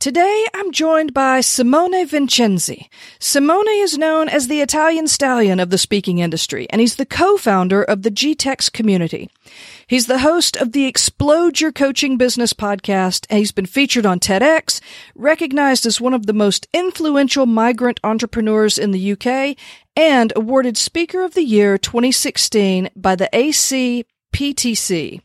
Today, I'm joined by Simone Vincenzi. Simone is known as the Italian stallion of the speaking industry, and he's the co-founder of the GTEx community. He's the host of the Explode Your Coaching Business podcast, and he's been featured on TEDx, recognized as one of the most influential migrant entrepreneurs in the UK, and awarded Speaker of the Year 2016 by the ACPTC.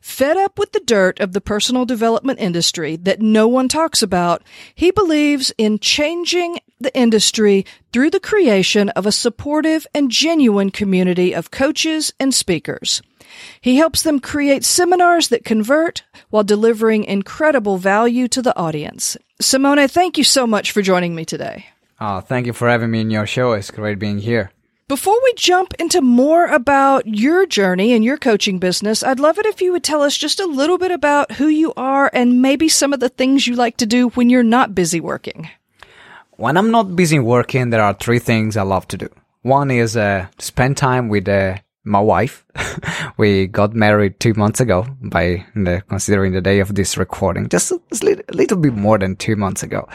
Fed up with the dirt of the personal development industry that no one talks about, he believes in changing the industry through the creation of a supportive and genuine community of coaches and speakers. He helps them create seminars that convert while delivering incredible value to the audience. Simone, thank you so much for joining me today. Oh, thank you for having me in your show. It's great being here. Before we jump into more about your journey and your coaching business, I'd love it if you would tell us just a little bit about who you are and maybe some of the things you like to do when you're not busy working. When I'm not busy working, there are three things I love to do. One is uh, spend time with uh, my wife. we got married two months ago by the, considering the day of this recording, just a little bit more than two months ago.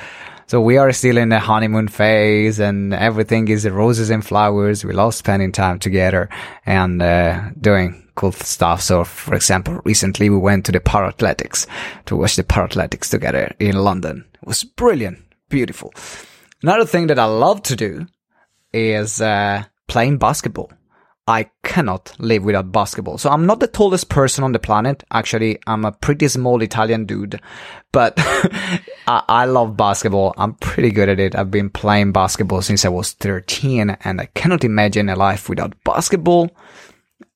So we are still in the honeymoon phase and everything is roses and flowers. We love spending time together and uh, doing cool stuff. So for example, recently we went to the Paralympics to watch the Paralympics together in London. It was brilliant, beautiful. Another thing that I love to do is uh, playing basketball. I cannot live without basketball. So I'm not the tallest person on the planet. Actually, I'm a pretty small Italian dude, but I, I, love basketball. I'm pretty good at it. I've been playing basketball since I was 13 and I cannot imagine a life without basketball.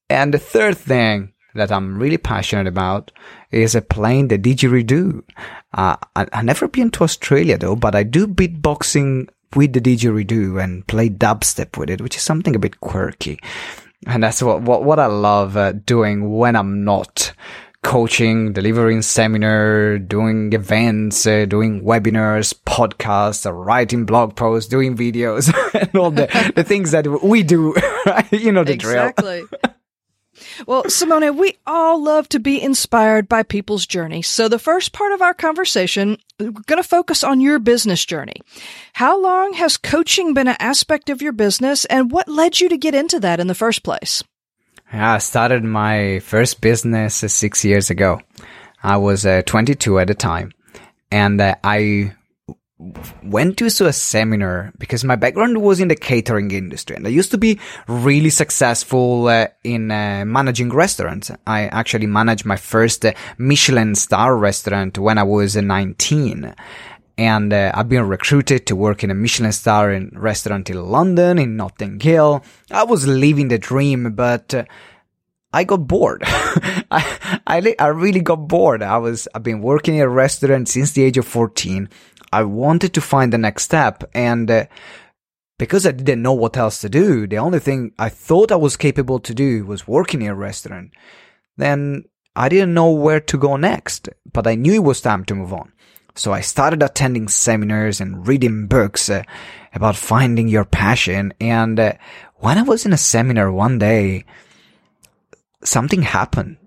And the third thing that I'm really passionate about is playing the didgeridoo. Uh, I, I've never been to Australia though, but I do beatboxing with the didgeridoo and play dubstep with it, which is something a bit quirky. And that's what, what, what I love uh, doing when I'm not coaching, delivering seminar, doing events, uh, doing webinars, podcasts, uh, writing blog posts, doing videos, and all the, the things that we do. Right? You know the exactly. drill. Exactly. Well, Simone, we all love to be inspired by people's journey. So the first part of our conversation, we're going to focus on your business journey. How long has coaching been an aspect of your business and what led you to get into that in the first place? Yeah, I started my first business six years ago. I was uh, 22 at the time and uh, I went to a seminar because my background was in the catering industry and I used to be really successful uh, in uh, managing restaurants. I actually managed my first uh, Michelin star restaurant when I was uh, 19. And uh, I've been recruited to work in a Michelin star in restaurant in London, in Notting Hill. I was living the dream, but I got bored. I, I, I really got bored. I was, I've been working in a restaurant since the age of 14. I wanted to find the next step and uh, because I didn't know what else to do, the only thing I thought I was capable to do was working in a restaurant. Then I didn't know where to go next, but I knew it was time to move on. So I started attending seminars and reading books uh, about finding your passion. And uh, when I was in a seminar one day, something happened.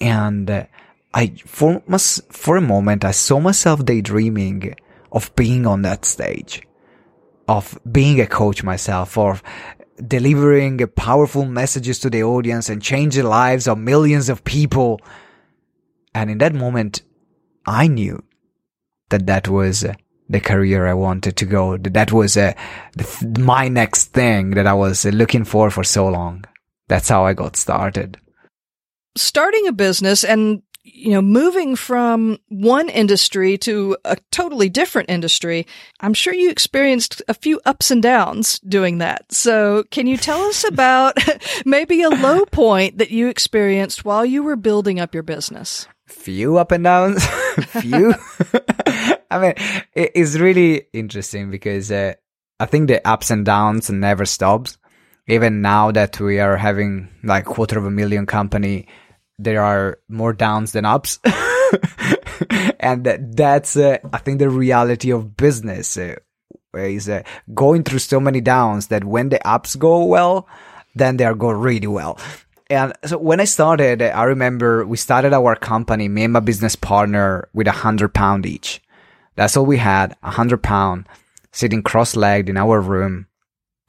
And uh, I, for, for a moment, I saw myself daydreaming of being on that stage, of being a coach myself, of delivering powerful messages to the audience and change the lives of millions of people. And in that moment, I knew that that was the career I wanted to go. That that was uh, my next thing that I was looking for for so long. That's how I got started. Starting a business and you know, moving from one industry to a totally different industry, I'm sure you experienced a few ups and downs doing that. So can you tell us about maybe a low point that you experienced while you were building up your business? Few up and downs, few. I mean, it's really interesting because uh, I think the ups and downs never stops. even now that we are having like quarter of a million company, there are more downs than ups. and that's, uh, I think, the reality of business uh, is uh, going through so many downs that when the ups go well, then they are go really well. And so when I started, I remember we started our company, me and my business partner, with a hundred pound each. That's all we had, a hundred pound, sitting cross-legged in our room.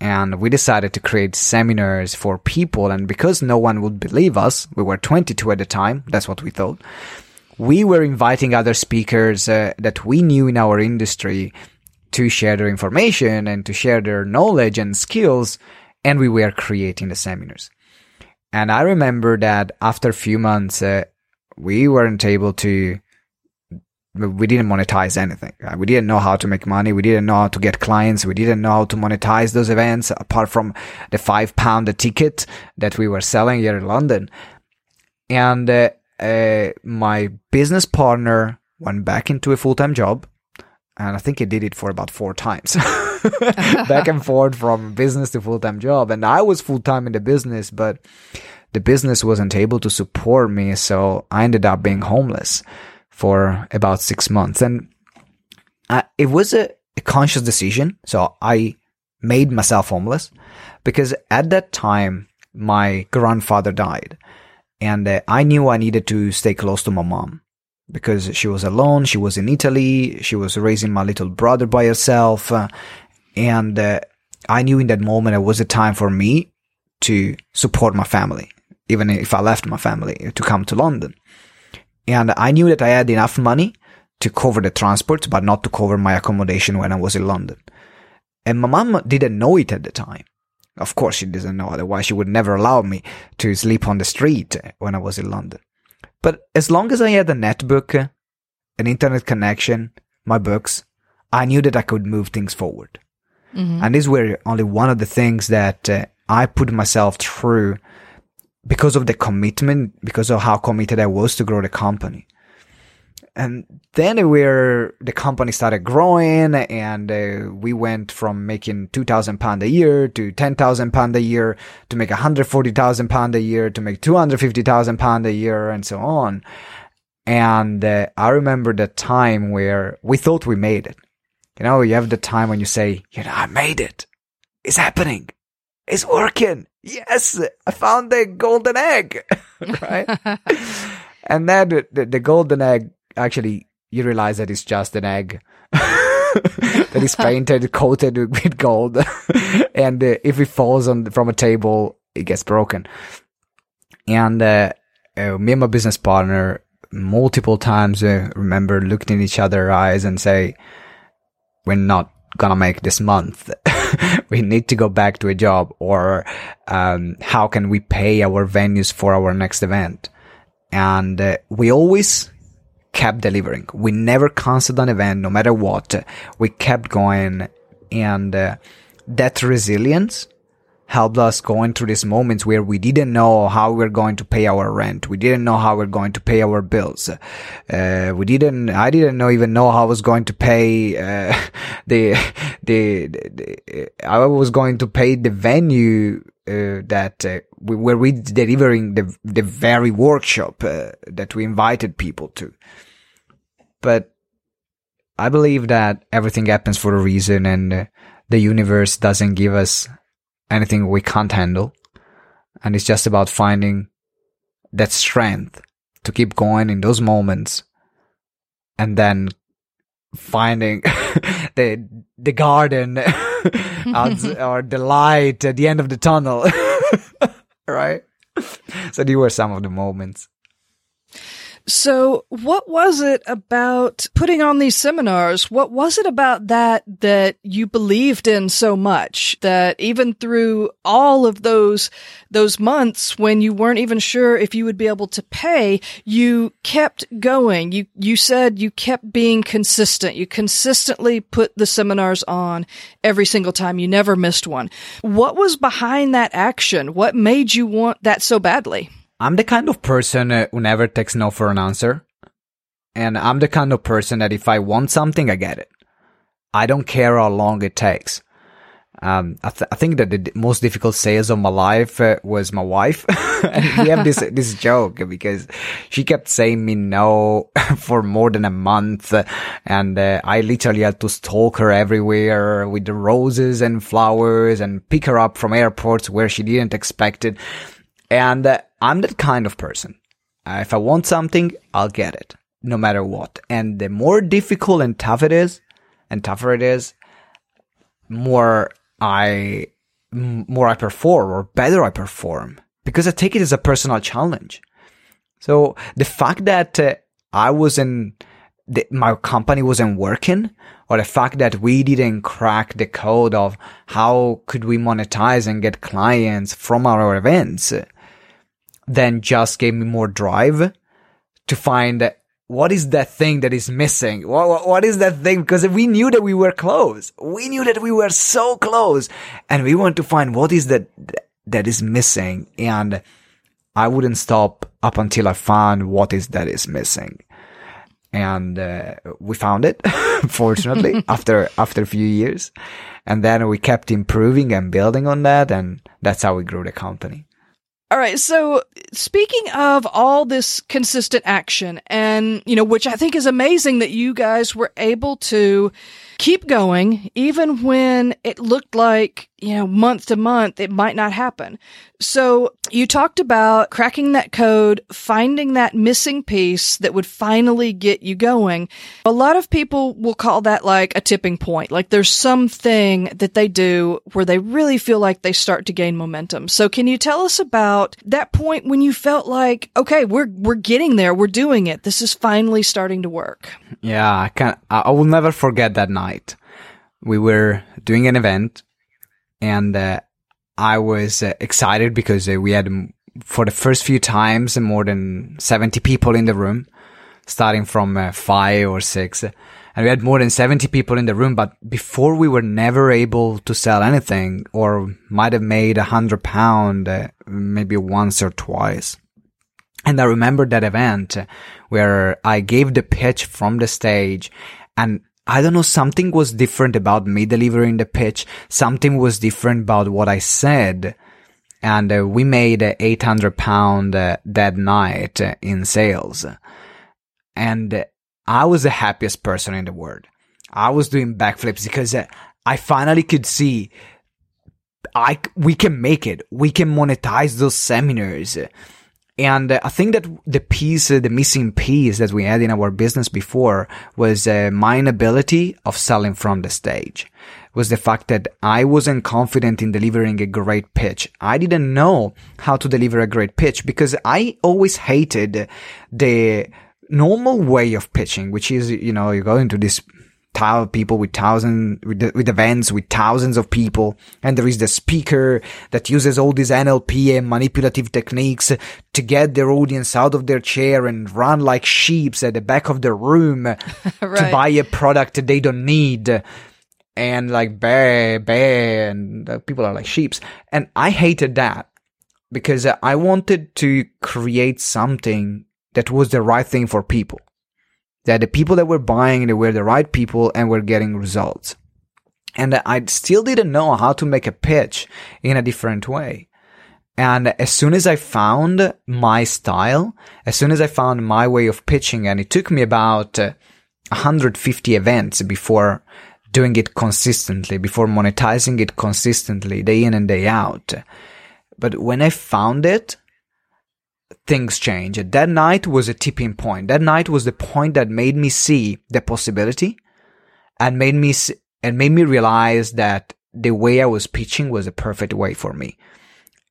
And we decided to create seminars for people. And because no one would believe us, we were 22 at the time. That's what we thought. We were inviting other speakers uh, that we knew in our industry to share their information and to share their knowledge and skills. And we were creating the seminars. And I remember that after a few months, uh, we weren't able to, we didn't monetize anything. Uh, we didn't know how to make money. We didn't know how to get clients. We didn't know how to monetize those events apart from the five pound ticket that we were selling here in London. And uh, uh, my business partner went back into a full time job. And I think he did it for about four times. back and forth from business to full time job. And I was full time in the business, but the business wasn't able to support me. So I ended up being homeless for about six months. And uh, it was a, a conscious decision. So I made myself homeless because at that time, my grandfather died and uh, I knew I needed to stay close to my mom because she was alone. She was in Italy. She was raising my little brother by herself. Uh, and uh, I knew in that moment it was a time for me to support my family, even if I left my family to come to London. And I knew that I had enough money to cover the transport, but not to cover my accommodation when I was in London. And my mom didn't know it at the time. Of course, she didn't know, otherwise, she would never allow me to sleep on the street when I was in London. But as long as I had a netbook, an internet connection, my books, I knew that I could move things forward. Mm-hmm. And these were only one of the things that uh, I put myself through because of the commitment, because of how committed I was to grow the company. And then we're, the company started growing and uh, we went from making 2000 pound a year to 10,000 pound a year to make 140,000 pound a year to make 250,000 pound a year and so on. And uh, I remember the time where we thought we made it. You know, you have the time when you say, you know, I made it. It's happening. It's working. Yes, I found the golden egg, right? and then the, the, the, golden egg, actually, you realize that it's just an egg that is painted, coated with gold. and uh, if it falls on from a table, it gets broken. And uh, uh, me and my business partner multiple times uh, remember looking in each other's eyes and say, we're not gonna make this month. we need to go back to a job or, um, how can we pay our venues for our next event? And uh, we always kept delivering. We never canceled an event, no matter what. We kept going and uh, that resilience helped us going through these moments where we didn't know how we are going to pay our rent. We didn't know how we are going to pay our bills. Uh, we didn't, I didn't know, even know how I was going to pay, uh, the, the, the, I was going to pay the venue, uh, that, uh, we were we delivering the, the very workshop, uh, that we invited people to. But I believe that everything happens for a reason and uh, the universe doesn't give us anything we can't handle. And it's just about finding that strength to keep going in those moments and then finding the the garden or the light at the end of the tunnel. Right? So these were some of the moments so, what was it about putting on these seminars? What was it about that that you believed in so much that even through all of those those months when you weren't even sure if you would be able to pay, you kept going. You you said you kept being consistent. You consistently put the seminars on every single time. You never missed one. What was behind that action? What made you want that so badly? I'm the kind of person uh, who never takes no for an answer. And I'm the kind of person that if I want something, I get it. I don't care how long it takes. Um, I, th- I, think that the d- most difficult sales of my life uh, was my wife. and we have this, this joke because she kept saying me no for more than a month. And uh, I literally had to stalk her everywhere with the roses and flowers and pick her up from airports where she didn't expect it. And uh, I'm that kind of person. Uh, if I want something, I'll get it no matter what. And the more difficult and tough it is, and tougher it is, more I more I perform or better I perform because I take it as a personal challenge. So the fact that uh, I wasn't my company wasn't working or the fact that we didn't crack the code of how could we monetize and get clients from our events then just gave me more drive to find what is that thing that is missing? What, what, what is that thing? Because we knew that we were close. We knew that we were so close and we want to find what is that that is missing. And I wouldn't stop up until I found what is that is missing. And uh, we found it, fortunately, after after a few years, and then we kept improving and building on that, and that's how we grew the company. All right. So speaking of all this consistent action and, you know, which I think is amazing that you guys were able to keep going even when it looked like, you know, month to month, it might not happen. So you talked about cracking that code, finding that missing piece that would finally get you going. A lot of people will call that like a tipping point. Like there's something that they do where they really feel like they start to gain momentum. So can you tell us about that point when you felt like, okay, we're, we're getting there. We're doing it. This is finally starting to work. Yeah. I can I will never forget that night. We were doing an event and, uh, I was uh, excited because uh, we had, for the first few times, more than 70 people in the room, starting from five or six. And we had more than 70 people in the room, but before we were never able to sell anything or might have made a hundred pound, maybe once or twice. And I remember that event where I gave the pitch from the stage and I don't know, something was different about me delivering the pitch. Something was different about what I said. And uh, we made uh, 800 pound uh, that night uh, in sales. And uh, I was the happiest person in the world. I was doing backflips because I finally could see I, we can make it. We can monetize those seminars. And uh, I think that the piece, uh, the missing piece that we had in our business before was uh, my inability of selling from the stage. Was the fact that I wasn't confident in delivering a great pitch. I didn't know how to deliver a great pitch because I always hated the normal way of pitching, which is, you know, you go into this people with thousands with, the, with events with thousands of people. And there is the speaker that uses all these NLP and manipulative techniques to get their audience out of their chair and run like sheep at the back of the room right. to buy a product they don't need. And like bah bah and people are like sheeps. And I hated that because I wanted to create something that was the right thing for people that the people that were buying they were the right people and were getting results. And I still didn't know how to make a pitch in a different way. And as soon as I found my style, as soon as I found my way of pitching, and it took me about uh, 150 events before doing it consistently, before monetizing it consistently, day in and day out. But when I found it, things change. That night was a tipping point. That night was the point that made me see the possibility and made me and made me realize that the way I was pitching was a perfect way for me.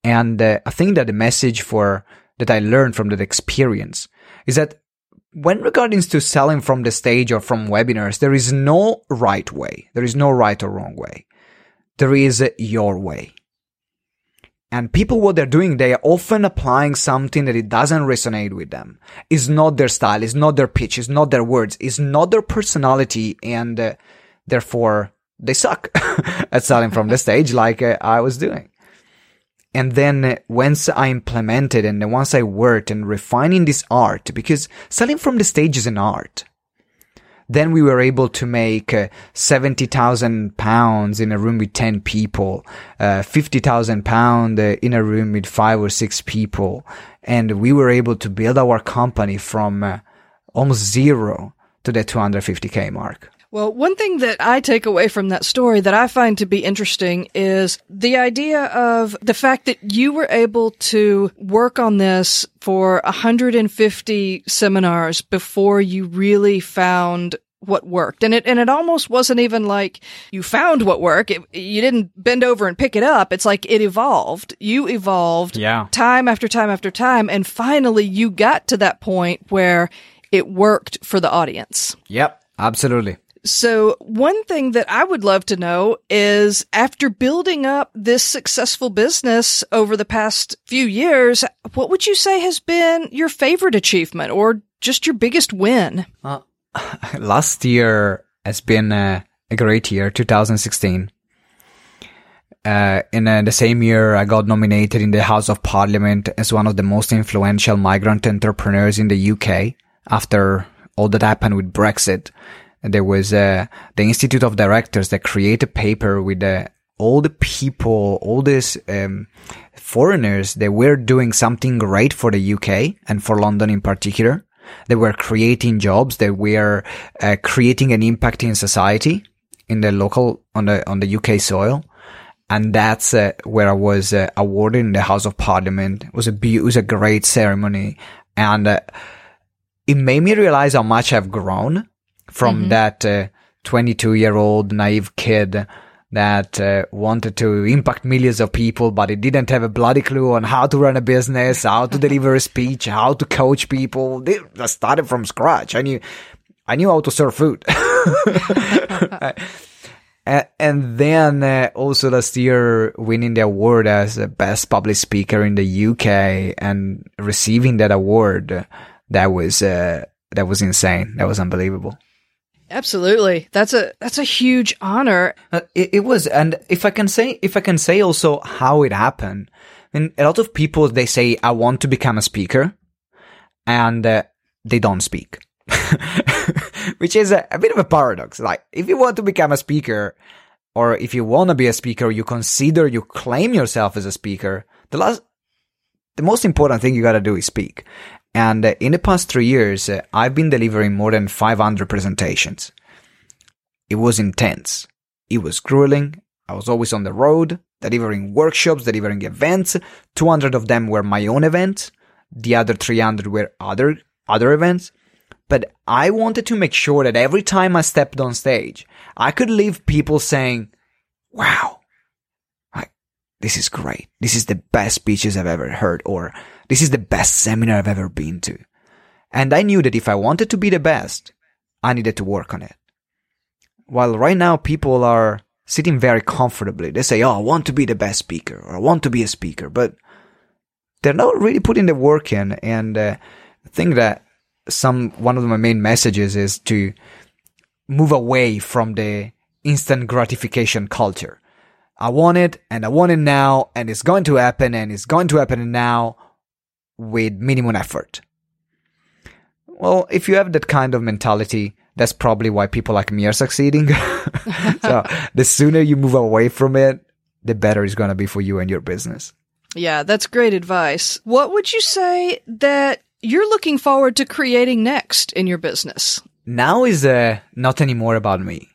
And uh, I think that the message for that I learned from that experience is that when regarding to selling from the stage or from webinars, there is no right way. There is no right or wrong way. There is your way. And people, what they're doing, they are often applying something that it doesn't resonate with them. It's not their style, it's not their pitch, it's not their words, it's not their personality, and uh, therefore they suck at selling from the stage like uh, I was doing. And then uh, once I implemented and once I worked and refining this art, because selling from the stage is an art. Then we were able to make uh, 70,000 pounds in a room with 10 people, uh, 50,000 pounds uh, in a room with five or six people. And we were able to build our company from uh, almost zero to the 250k mark. Well, one thing that I take away from that story that I find to be interesting is the idea of the fact that you were able to work on this for 150 seminars before you really found what worked. And it, and it almost wasn't even like you found what worked. It, you didn't bend over and pick it up. It's like it evolved. You evolved Yeah. time after time after time. And finally you got to that point where it worked for the audience. Yep. Absolutely. So one thing that I would love to know is after building up this successful business over the past few years, what would you say has been your favorite achievement or just your biggest win? Uh, last year has been uh, a great year, 2016. Uh, in uh, the same year, I got nominated in the House of Parliament as one of the most influential migrant entrepreneurs in the UK after all that happened with Brexit. There was uh, the Institute of Directors that created a paper with uh, all the people, all these um, foreigners that were doing something great for the UK and for London in particular. They were creating jobs. They were uh, creating an impact in society in the local on the on the UK soil, and that's uh, where I was uh, awarded in the House of Parliament. It was a be- it was a great ceremony, and uh, it made me realize how much I've grown from that 22 year old naive kid that uh, wanted to impact millions of people, but he didn't have a bloody clue on how to run a business, how to deliver a speech, how to coach people. They started from scratch. I knew, I knew how to serve food. And then uh, also last year winning the award as the best public speaker in the UK and receiving that award, that was uh, that was insane. That was unbelievable. Absolutely. That's a that's a huge honor. Uh, it, it was, and if I can say, if I can say also how it happened, I mean, a lot of people they say I want to become a speaker, and uh, they don't speak, which is a, a bit of a paradox. Like, if you want to become a speaker, or if you want to be a speaker, you consider you claim yourself as a speaker. The last, the most important thing you got to do is speak. And uh, in the past three years, uh, I've been delivering more than 500 presentations. It was intense. It was grueling. I was always on the road, delivering workshops, delivering events. 200 of them were my own events. The other 300 were other, other events. But I wanted to make sure that every time I stepped on stage, I could leave people saying, wow, this is great. This is the best speeches I've ever heard, or this is the best seminar I've ever been to. And I knew that if I wanted to be the best, I needed to work on it. While right now people are sitting very comfortably, they say, Oh, I want to be the best speaker or I want to be a speaker, but they're not really putting the work in. And uh, I think that some, one of my main messages is to move away from the instant gratification culture. I want it and I want it now and it's going to happen and it's going to happen now with minimum effort. Well, if you have that kind of mentality, that's probably why people like me are succeeding. so the sooner you move away from it, the better it's going to be for you and your business. Yeah, that's great advice. What would you say that you're looking forward to creating next in your business? Now is uh, not anymore about me.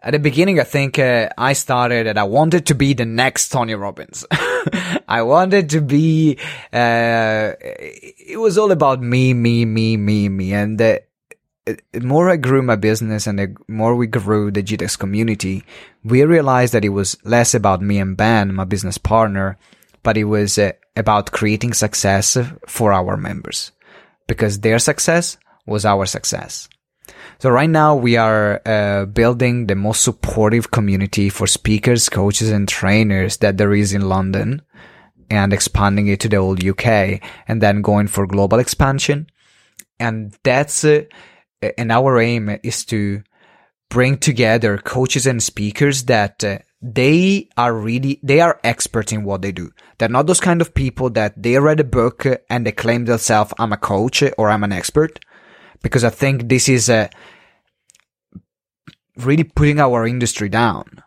At the beginning, I think uh, I started and I wanted to be the next Tony Robbins. I wanted to be, uh, it was all about me, me, me, me, me. And uh, the more I grew my business and the more we grew the GTEx community, we realized that it was less about me and Ben, my business partner, but it was uh, about creating success for our members because their success was our success. So right now we are uh, building the most supportive community for speakers, coaches, and trainers that there is in London, and expanding it to the whole UK, and then going for global expansion. And that's uh, and our aim is to bring together coaches and speakers that uh, they are really they are experts in what they do. They're not those kind of people that they read a book and they claim themselves I'm a coach or I'm an expert because I think this is a really putting our industry down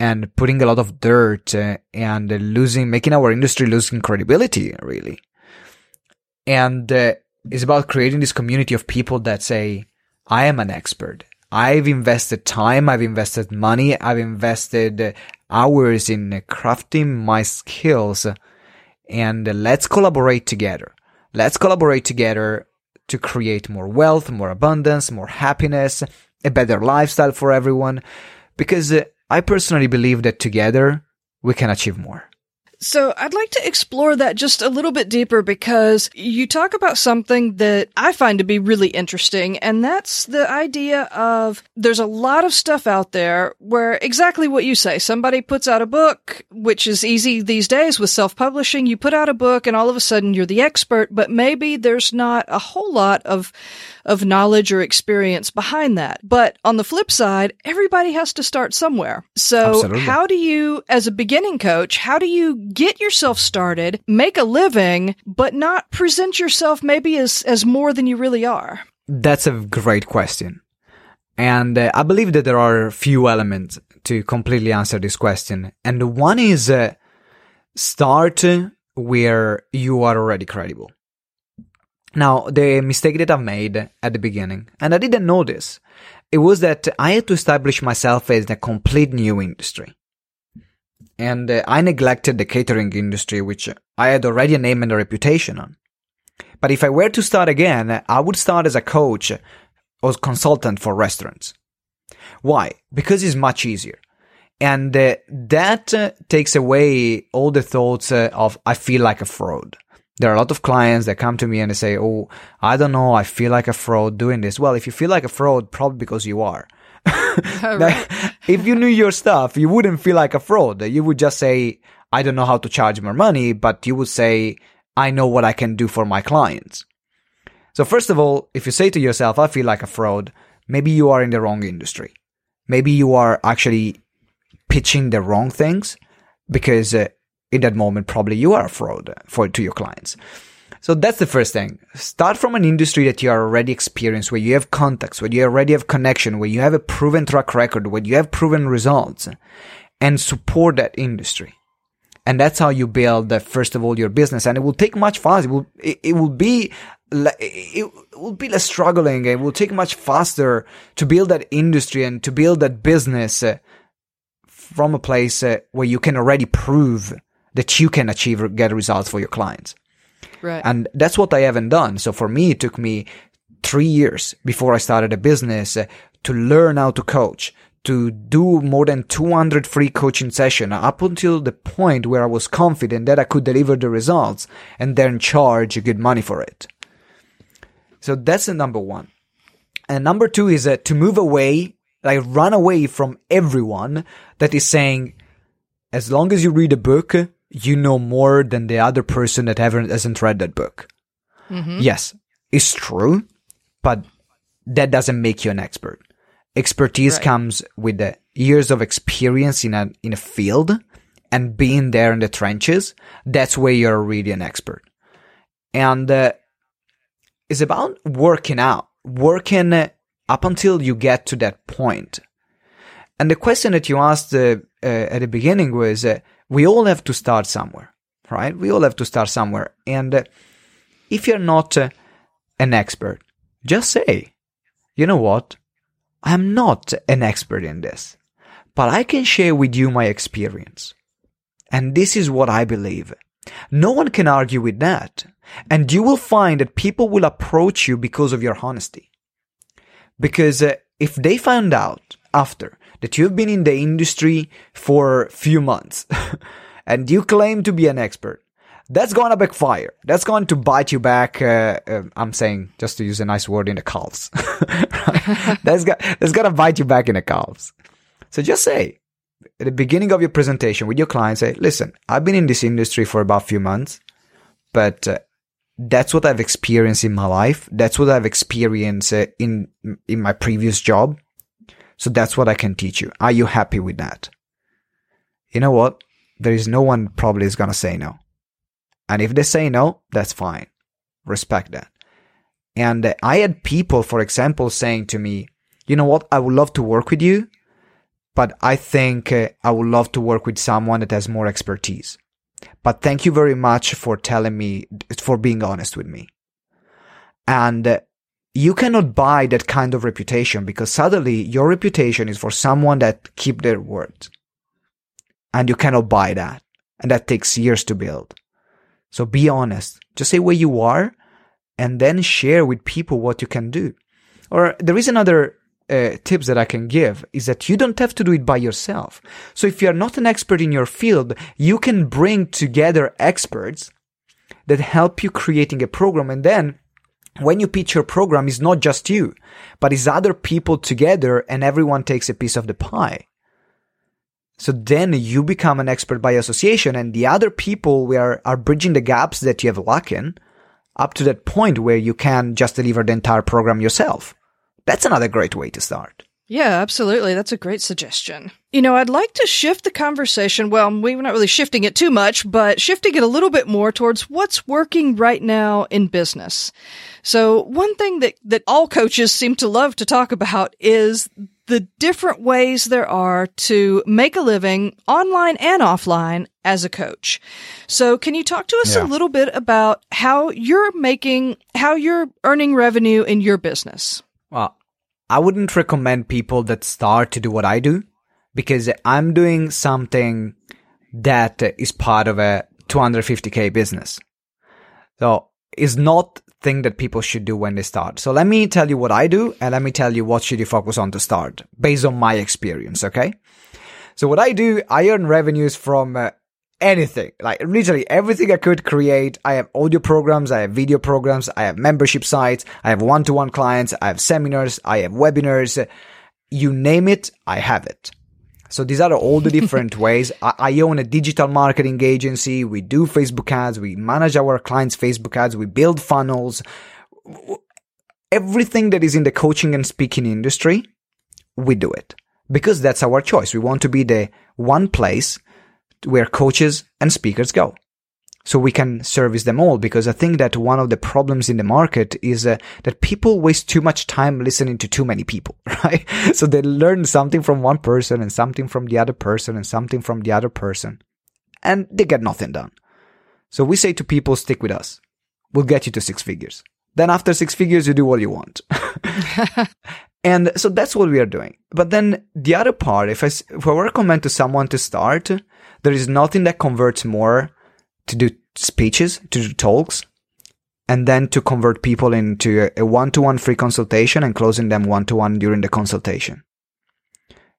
and putting a lot of dirt uh, and losing, making our industry losing credibility, really. And uh, it's about creating this community of people that say, I am an expert. I've invested time, I've invested money, I've invested hours in crafting my skills, and let's collaborate together. Let's collaborate together to create more wealth, more abundance, more happiness, a better lifestyle for everyone. Because I personally believe that together we can achieve more. So I'd like to explore that just a little bit deeper because you talk about something that I find to be really interesting, and that's the idea of there's a lot of stuff out there where exactly what you say. Somebody puts out a book, which is easy these days with self-publishing. You put out a book and all of a sudden you're the expert, but maybe there's not a whole lot of of knowledge or experience behind that. But on the flip side, everybody has to start somewhere. So Absolutely. how do you, as a beginning coach, how do you get yourself started, make a living, but not present yourself maybe as, as more than you really are? That's a great question. And uh, I believe that there are a few elements to completely answer this question. And one is uh, start where you are already credible. Now, the mistake that I've made at the beginning, and I didn't know this, it was that I had to establish myself as a complete new industry. And uh, I neglected the catering industry, which I had already a name and a reputation on. But if I were to start again, I would start as a coach or consultant for restaurants. Why? Because it's much easier. And uh, that uh, takes away all the thoughts uh, of, I feel like a fraud. There are a lot of clients that come to me and they say, Oh, I don't know. I feel like a fraud doing this. Well, if you feel like a fraud, probably because you are. if you knew your stuff, you wouldn't feel like a fraud. You would just say, I don't know how to charge more money, but you would say, I know what I can do for my clients. So first of all, if you say to yourself, I feel like a fraud, maybe you are in the wrong industry. Maybe you are actually pitching the wrong things because uh, in that moment, probably you are a fraud for, to your clients. So that's the first thing. Start from an industry that you are already experienced, where you have contacts, where you already have connection, where you have a proven track record, where you have proven results and support that industry. And that's how you build, uh, first of all, your business. And it will take much faster. It will, it, it will be, it will be less struggling. It will take much faster to build that industry and to build that business uh, from a place uh, where you can already prove that you can achieve, get results for your clients. Right. And that's what I haven't done. So for me, it took me three years before I started a business uh, to learn how to coach, to do more than 200 free coaching sessions up until the point where I was confident that I could deliver the results and then charge good money for it. So that's the number one. And number two is uh, to move away, like run away from everyone that is saying, as long as you read a book, you know more than the other person that haven't hasn't read that book. Mm-hmm. Yes, it's true, but that doesn't make you an expert. Expertise Right. comes with the years of experience in a in a field and being there in the trenches. That's where you're really an expert. And uh, it's about working out, working up until you get to that point. And the question that you asked uh, uh, at the beginning was, uh, we all have to start somewhere, right? We all have to start somewhere. And uh, if you're not uh, an expert, just say, you know what? I'm not an expert in this, but I can share with you my experience. And this is what I believe. No one can argue with that. And you will find that people will approach you because of your honesty. Because uh, if they find out after that you've been in the industry for few months and you claim to be an expert, that's going to backfire. That's going to bite you back. Uh, uh, I'm saying, just to use a nice word, in the calves. That's going to bite you back in the calves. So just say at the beginning of your presentation with your client, say, listen, I've been in this industry for about a few months, but uh, that's what I've experienced in my life. That's what I've experienced uh, in in my previous job. So that's what I can teach you. Are you happy with that? You know what? There is no one probably is gonna say no. And if they say no, that's fine. Respect that. And I had people, for example, saying to me, you know what? I would love to work with you, but I think uh, I would love to work with someone that has more expertise. But thank you very much for telling me, for being honest with me. And uh, you cannot buy that kind of reputation because suddenly your reputation is for someone that keep their word. And you cannot buy that. And that takes years to build. So be honest. Just say where you are and then share with people what you can do. Or there is another uh, tips that I can give is that you don't have to do it by yourself. So if you are not an expert in your field, you can bring together experts that help you creating a program. And then when you pitch your program, it's not just you, but it's other people together and everyone takes a piece of the pie. So then you become an expert by association and the other people are, are bridging the gaps that you have lacking up to that point where you can just deliver the entire program yourself. That's another great way to start. Yeah, absolutely. That's a great suggestion. You know, I'd like to shift the conversation. Well, we're not really shifting it too much, but shifting it a little bit more towards what's working right now in business. So one thing that, that all coaches seem to love to talk about is the different ways there are to make a living online and offline as a coach. So can you talk to us yeah. a little bit about how you're making, how you're earning revenue in your business? Well, I wouldn't recommend people that start to do what I do because I'm doing something that is part of a 250k business. So it's not thing that people should do when they start. So let me tell you what I do and let me tell you what should you focus on to start based on my experience. Okay. So what I do, I earn revenues from uh, anything, like literally everything I could create. I have audio programs, I have video programs, I have membership sites, I have one-to-one clients, I have seminars, I have webinars. You name it, I have it. So these are all the different ways. I, I, own a digital marketing agency. We do Facebook ads. We manage our clients' Facebook ads. We build funnels. Everything that is in the coaching and speaking industry, we do it because that's our choice. We want to be the one place where coaches and speakers go. So we can service them all because I think that one of the problems in the market is uh, that people waste too much time listening to too many people, right? So they learn something from one person and something from the other person and something from the other person and they get nothing done. So we say to people, stick with us. We'll get you to six figures. Then after six figures, you do what you want. and so that's what we are doing. But then the other part, if I, if I recommend to someone to start, there is nothing that converts more to do speeches, to do talks, and then to convert people into a one-to-one free consultation and closing them one-to-one during the consultation.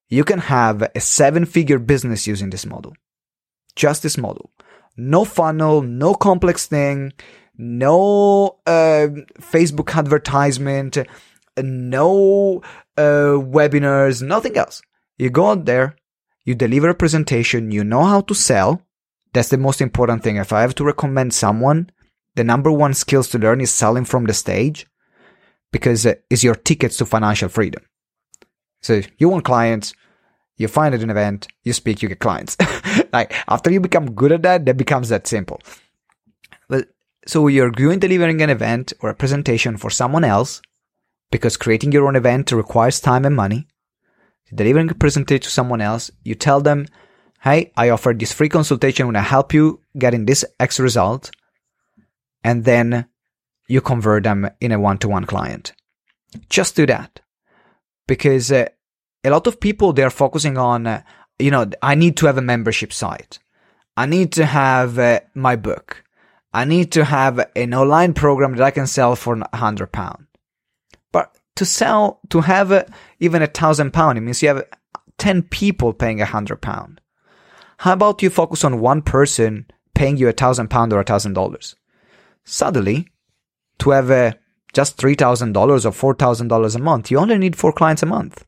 You can have a seven-figure business using this model. Just this model. No funnel, no complex thing, no uh, Facebook advertisement, no uh, webinars, nothing else. You go out there, you deliver a presentation, you know how to sell. That's the most important thing. If I have to recommend someone, the number one skills to learn is selling from the stage because uh, it's your tickets to financial freedom. So you want clients, you find it an event, you speak, you get clients. like after you become good at that, that becomes that simple. But so you're doing delivering an event or a presentation for someone else because creating your own event requires time and money delivering a presentation to someone else, you tell them, Hey, I offer this free consultation when I help you getting this X result. And then you convert them in a one to one client. Just do that because uh, a lot of people they're focusing on, uh, you know, I need to have a membership site. I need to have uh, my book. I need to have an online program that I can sell for a hundred pound to sell, to have a, even a thousand pound, it means you have 10 people paying a hundred pound. How about you focus on one person paying you a thousand pound or a thousand dollars? Suddenly, to have a, just $3,000 or $4,000 a month, you only need four clients a month.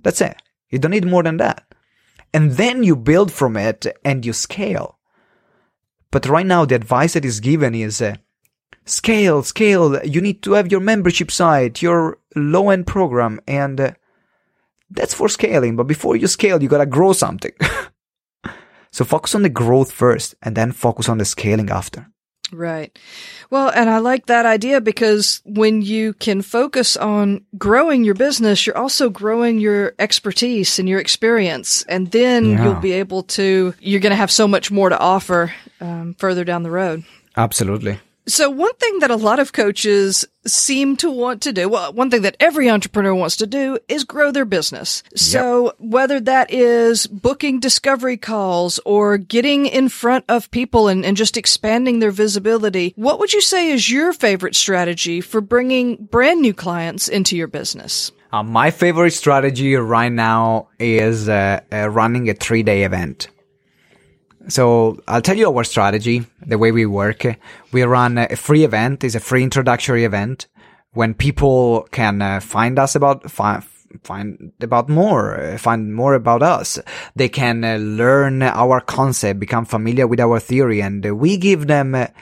That's it. You don't need more than that. And then you build from it and you scale. But right now, the advice that is given is uh, scale, scale. You need to have your membership site, your low end program, and uh, that's for scaling. But before you scale, you gotta grow something. so focus on the growth first and then focus on the scaling after. Right. Well, and I like that idea because when you can focus on growing your business, you're also growing your expertise and your experience. And then Yeah. you'll be able to, you're going to have so much more to offer um, further down the road. Absolutely. So one thing that a lot of coaches seem to want to do, well, one thing that every entrepreneur wants to do is grow their business. So whether that is booking discovery calls or getting in front of people and, and just expanding their visibility, what would you say is your favorite strategy for bringing brand new clients into your business? Uh, my favorite strategy right now is uh, uh, running a three day event. So I'll tell you our strategy, the way we work. We run a free event, is a free introductory event when people can uh, find us about, find, find about more, uh, find more about us. They can uh, learn our concept, become familiar with our theory, and we give them a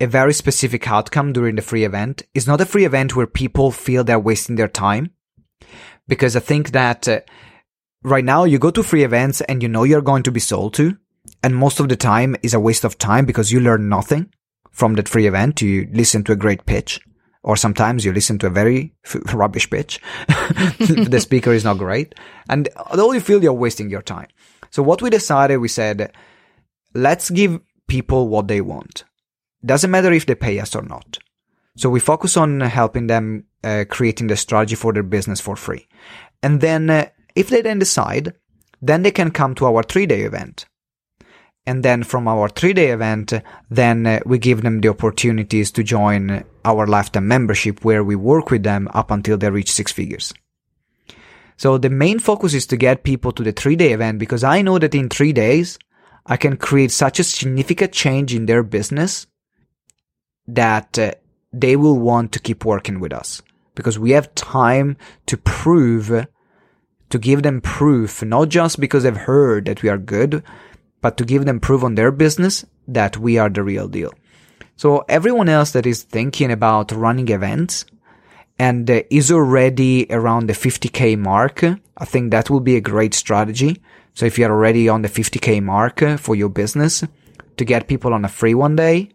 very specific outcome during the free event. It's not a free event where people feel they're wasting their time because I think that right now you go to free events and you know you're going to be sold to. And most of the time is a waste of time because you learn nothing from that free event. You listen to a great pitch or sometimes you listen to a very f- rubbish pitch. the speaker is not great and all you feel you're wasting your time. So what we decided, we said, let's give people what they want. Doesn't matter if they pay us or not. So we focus on helping them uh, creating the strategy for their business for free. And then uh, if they then decide, then they can come to our three day event. And then from our three day event, then uh, we give them the opportunities to join our lifetime membership where we work with them up until they reach six figures. So the main focus is to get people to the three day event because I know that in three days, I can create such a significant change in their business that uh, they will want to keep working with us because we have time to prove, to give them proof, not just because they've heard that we are good, but to give them proof on their business that we are the real deal. So everyone else that is thinking about running events and uh, is already around the 50k mark, I think that will be a great strategy. So if you're already on the 50k mark uh, for your business to get people on a free one day,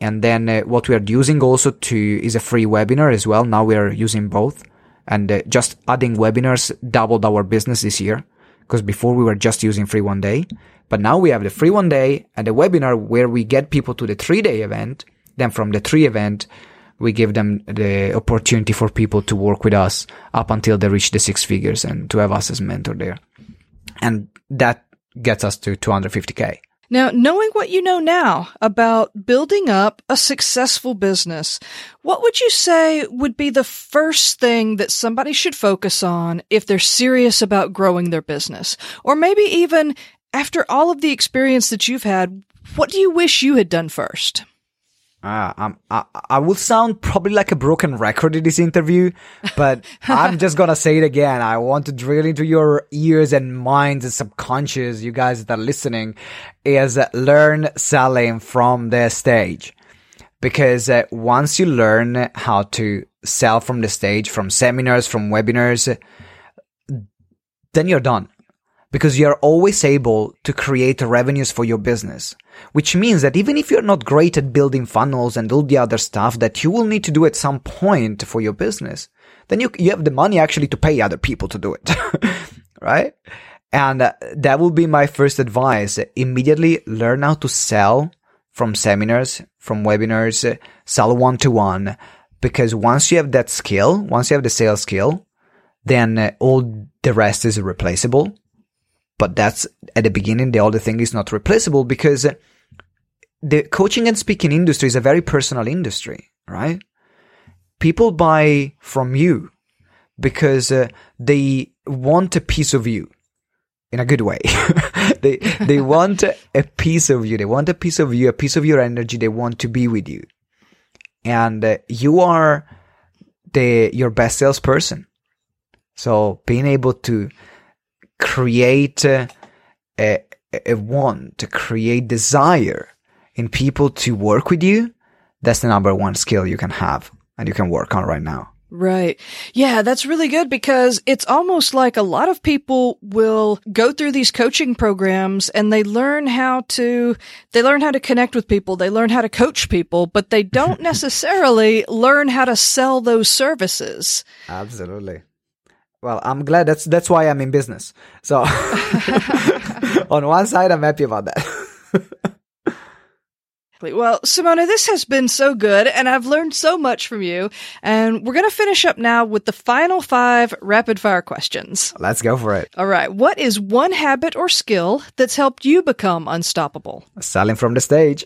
and then uh, what we are using also to is a free webinar as well. Now we are using both and uh, just adding webinars doubled our business this year because before we were just using free one day. But now we have the free one day and the webinar where we get people to the three day event. Then from the three event, we give them the opportunity for people to work with us up until they reach the six figures and to have us as mentor there. And that gets us to 250k. Now, knowing what you know now about building up a successful business, what would you say would be the first thing that somebody should focus on if they're serious about growing their business? Or maybe even after all of the experience that you've had, what do you wish you had done first? Uh, I'm, I, I will sound probably like a broken record in this interview, but I'm just gonna say it again. I want to drill into your ears and minds and subconscious, you guys that are listening, is learn selling from the stage. Because uh, once you learn how to sell from the stage, from seminars, from webinars, then you're done because you're always able to create revenues for your business. Which means that even if you're not great at building funnels and all the other stuff that you will need to do at some point for your business, then you, you have the money actually to pay other people to do it. right? And uh, that will be my first advice. Immediately learn how to sell from seminars, from webinars, sell one to one. Because once you have that skill, once you have the sales skill, then uh, all the rest is replaceable but that's at the beginning the other thing is not replaceable because the coaching and speaking industry is a very personal industry right? People buy from you because uh, they want a piece of you in a good way. They they want a piece of you. They want a piece of you a piece of your energy. They want to be with you. And uh, you are the your best salesperson. So being able to create a, a, a want, to create desire in people to work with you, that's the number one skill you can have and you can work on right now. Right. Yeah, that's really good because it's almost like a lot of people will go through these coaching programs and they learn how to, they learn how to connect with people. They learn how to coach people, but they don't necessarily learn how to sell those services. Absolutely. Well, I'm glad that's, that's why I'm in business. So on one side, I'm happy about that. Well, Simona, this has been so good, and I've learned so much from you. And we're going to finish up now with the final five rapid fire questions. Let's go for it. All right. What is one habit or skill that's helped you become unstoppable? Selling from the stage.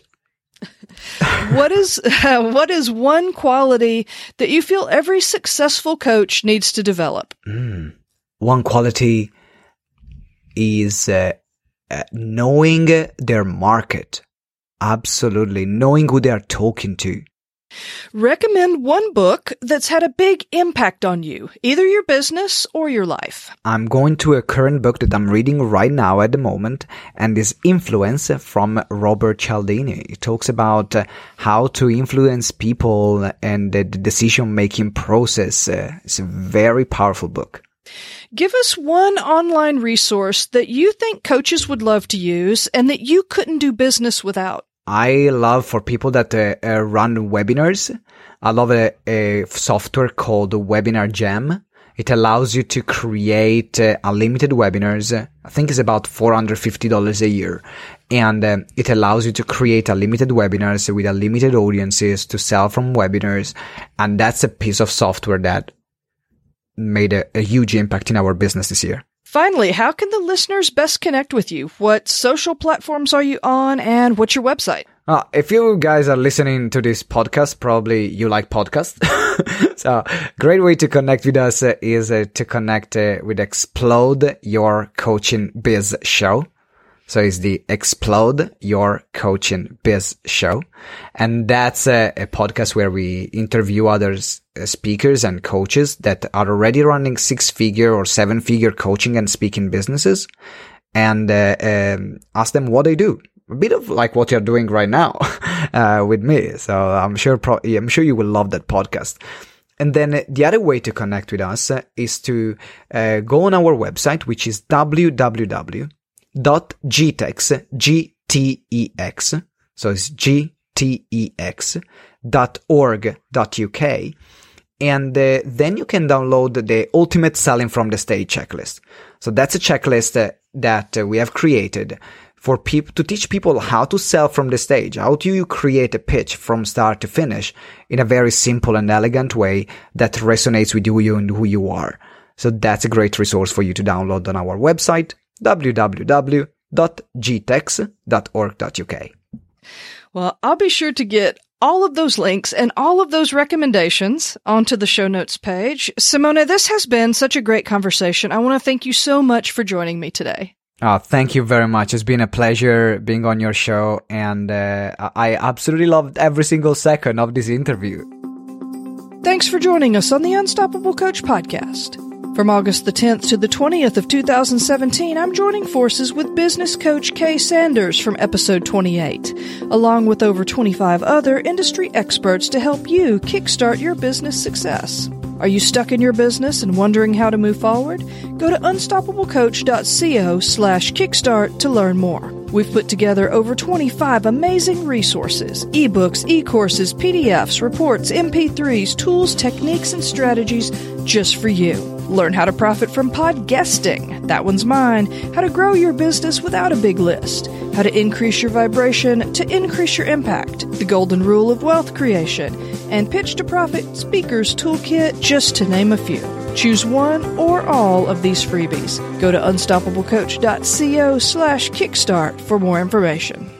What is uh, what is one quality that you feel every successful coach needs to develop? Mm. One quality is uh, uh, knowing their market Absolutely. Knowing who they are talking to. Recommend one book that's had a big impact on you, either your business or your life. I'm going to a current book that I'm reading right now at the moment, and is Influence from Robert Cialdini. It talks about uh, how to influence people and the decision making process. Uh, it's a very powerful book. Give us one online resource that you think coaches would love to use and that you couldn't do business without. I love for people that uh, uh, run webinars. I love a, a, software called Webinar Jam. It allows you to create uh, unlimited webinars. I think it's about $450 a year. And uh, it allows you to create unlimited webinars with unlimited audiences to sell from webinars. And that's a piece of software that made a, a huge impact in our business this year. Finally, how can the listeners best connect with you? What social platforms are you on and what's your website? Uh, if you guys are listening to this podcast, probably you like podcasts. so great way to connect with us is uh, to connect uh, with Explode Your Coaching Biz show. So it's the Explode Your Coaching Biz show. And that's a, a podcast where we interview others, uh, speakers and coaches that are already running six figure or seven figure coaching and speaking businesses and uh, um, ask them what they do. A bit of like what you're doing right now uh, with me. So I'm sure, pro- I'm sure you will love that podcast. And then the other way to connect with us is to uh, go on our website, which is www gtex, G-T-E-X, so it's G-T-E-X dot org dot UK. And uh, then you can download the ultimate selling from the stage checklist. So that's a checklist uh, that uh, we have created for people to teach people how to sell from the stage. How do you create a pitch from start to finish in a very simple and elegant way that resonates with you and who you are? So that's a great resource for you to download on our website, www.gtex.org.uk. Well, I'll be sure to get all of those links and all of those recommendations onto the show notes page. Simona, this has been such a great conversation. I want to thank you so much for joining me today. Oh, thank you very much. It's been a pleasure being on your show, and uh, I absolutely loved every single second of this interview. Thanks for joining us on the Unstoppable Coach podcast. From August the 10th to the 20th of 2017, I'm joining forces with business coach Kay Sanders from episode 28, along with over 25 other industry experts to help you kickstart your business success. Are you stuck in your business and wondering how to move forward? Go to unstoppablecoach.co slash kickstart to learn more. We've put together over 25 amazing resources ebooks, e courses, PDFs, reports, MP3s, tools, techniques, and strategies just for you. Learn how to profit from podcasting. That one's mine. How to grow your business without a big list. How to increase your vibration to increase your impact. The golden rule of wealth creation. And pitch to profit speakers toolkit, just to name a few. Choose one or all of these freebies. Go to unstoppablecoach.co slash kickstart for more information.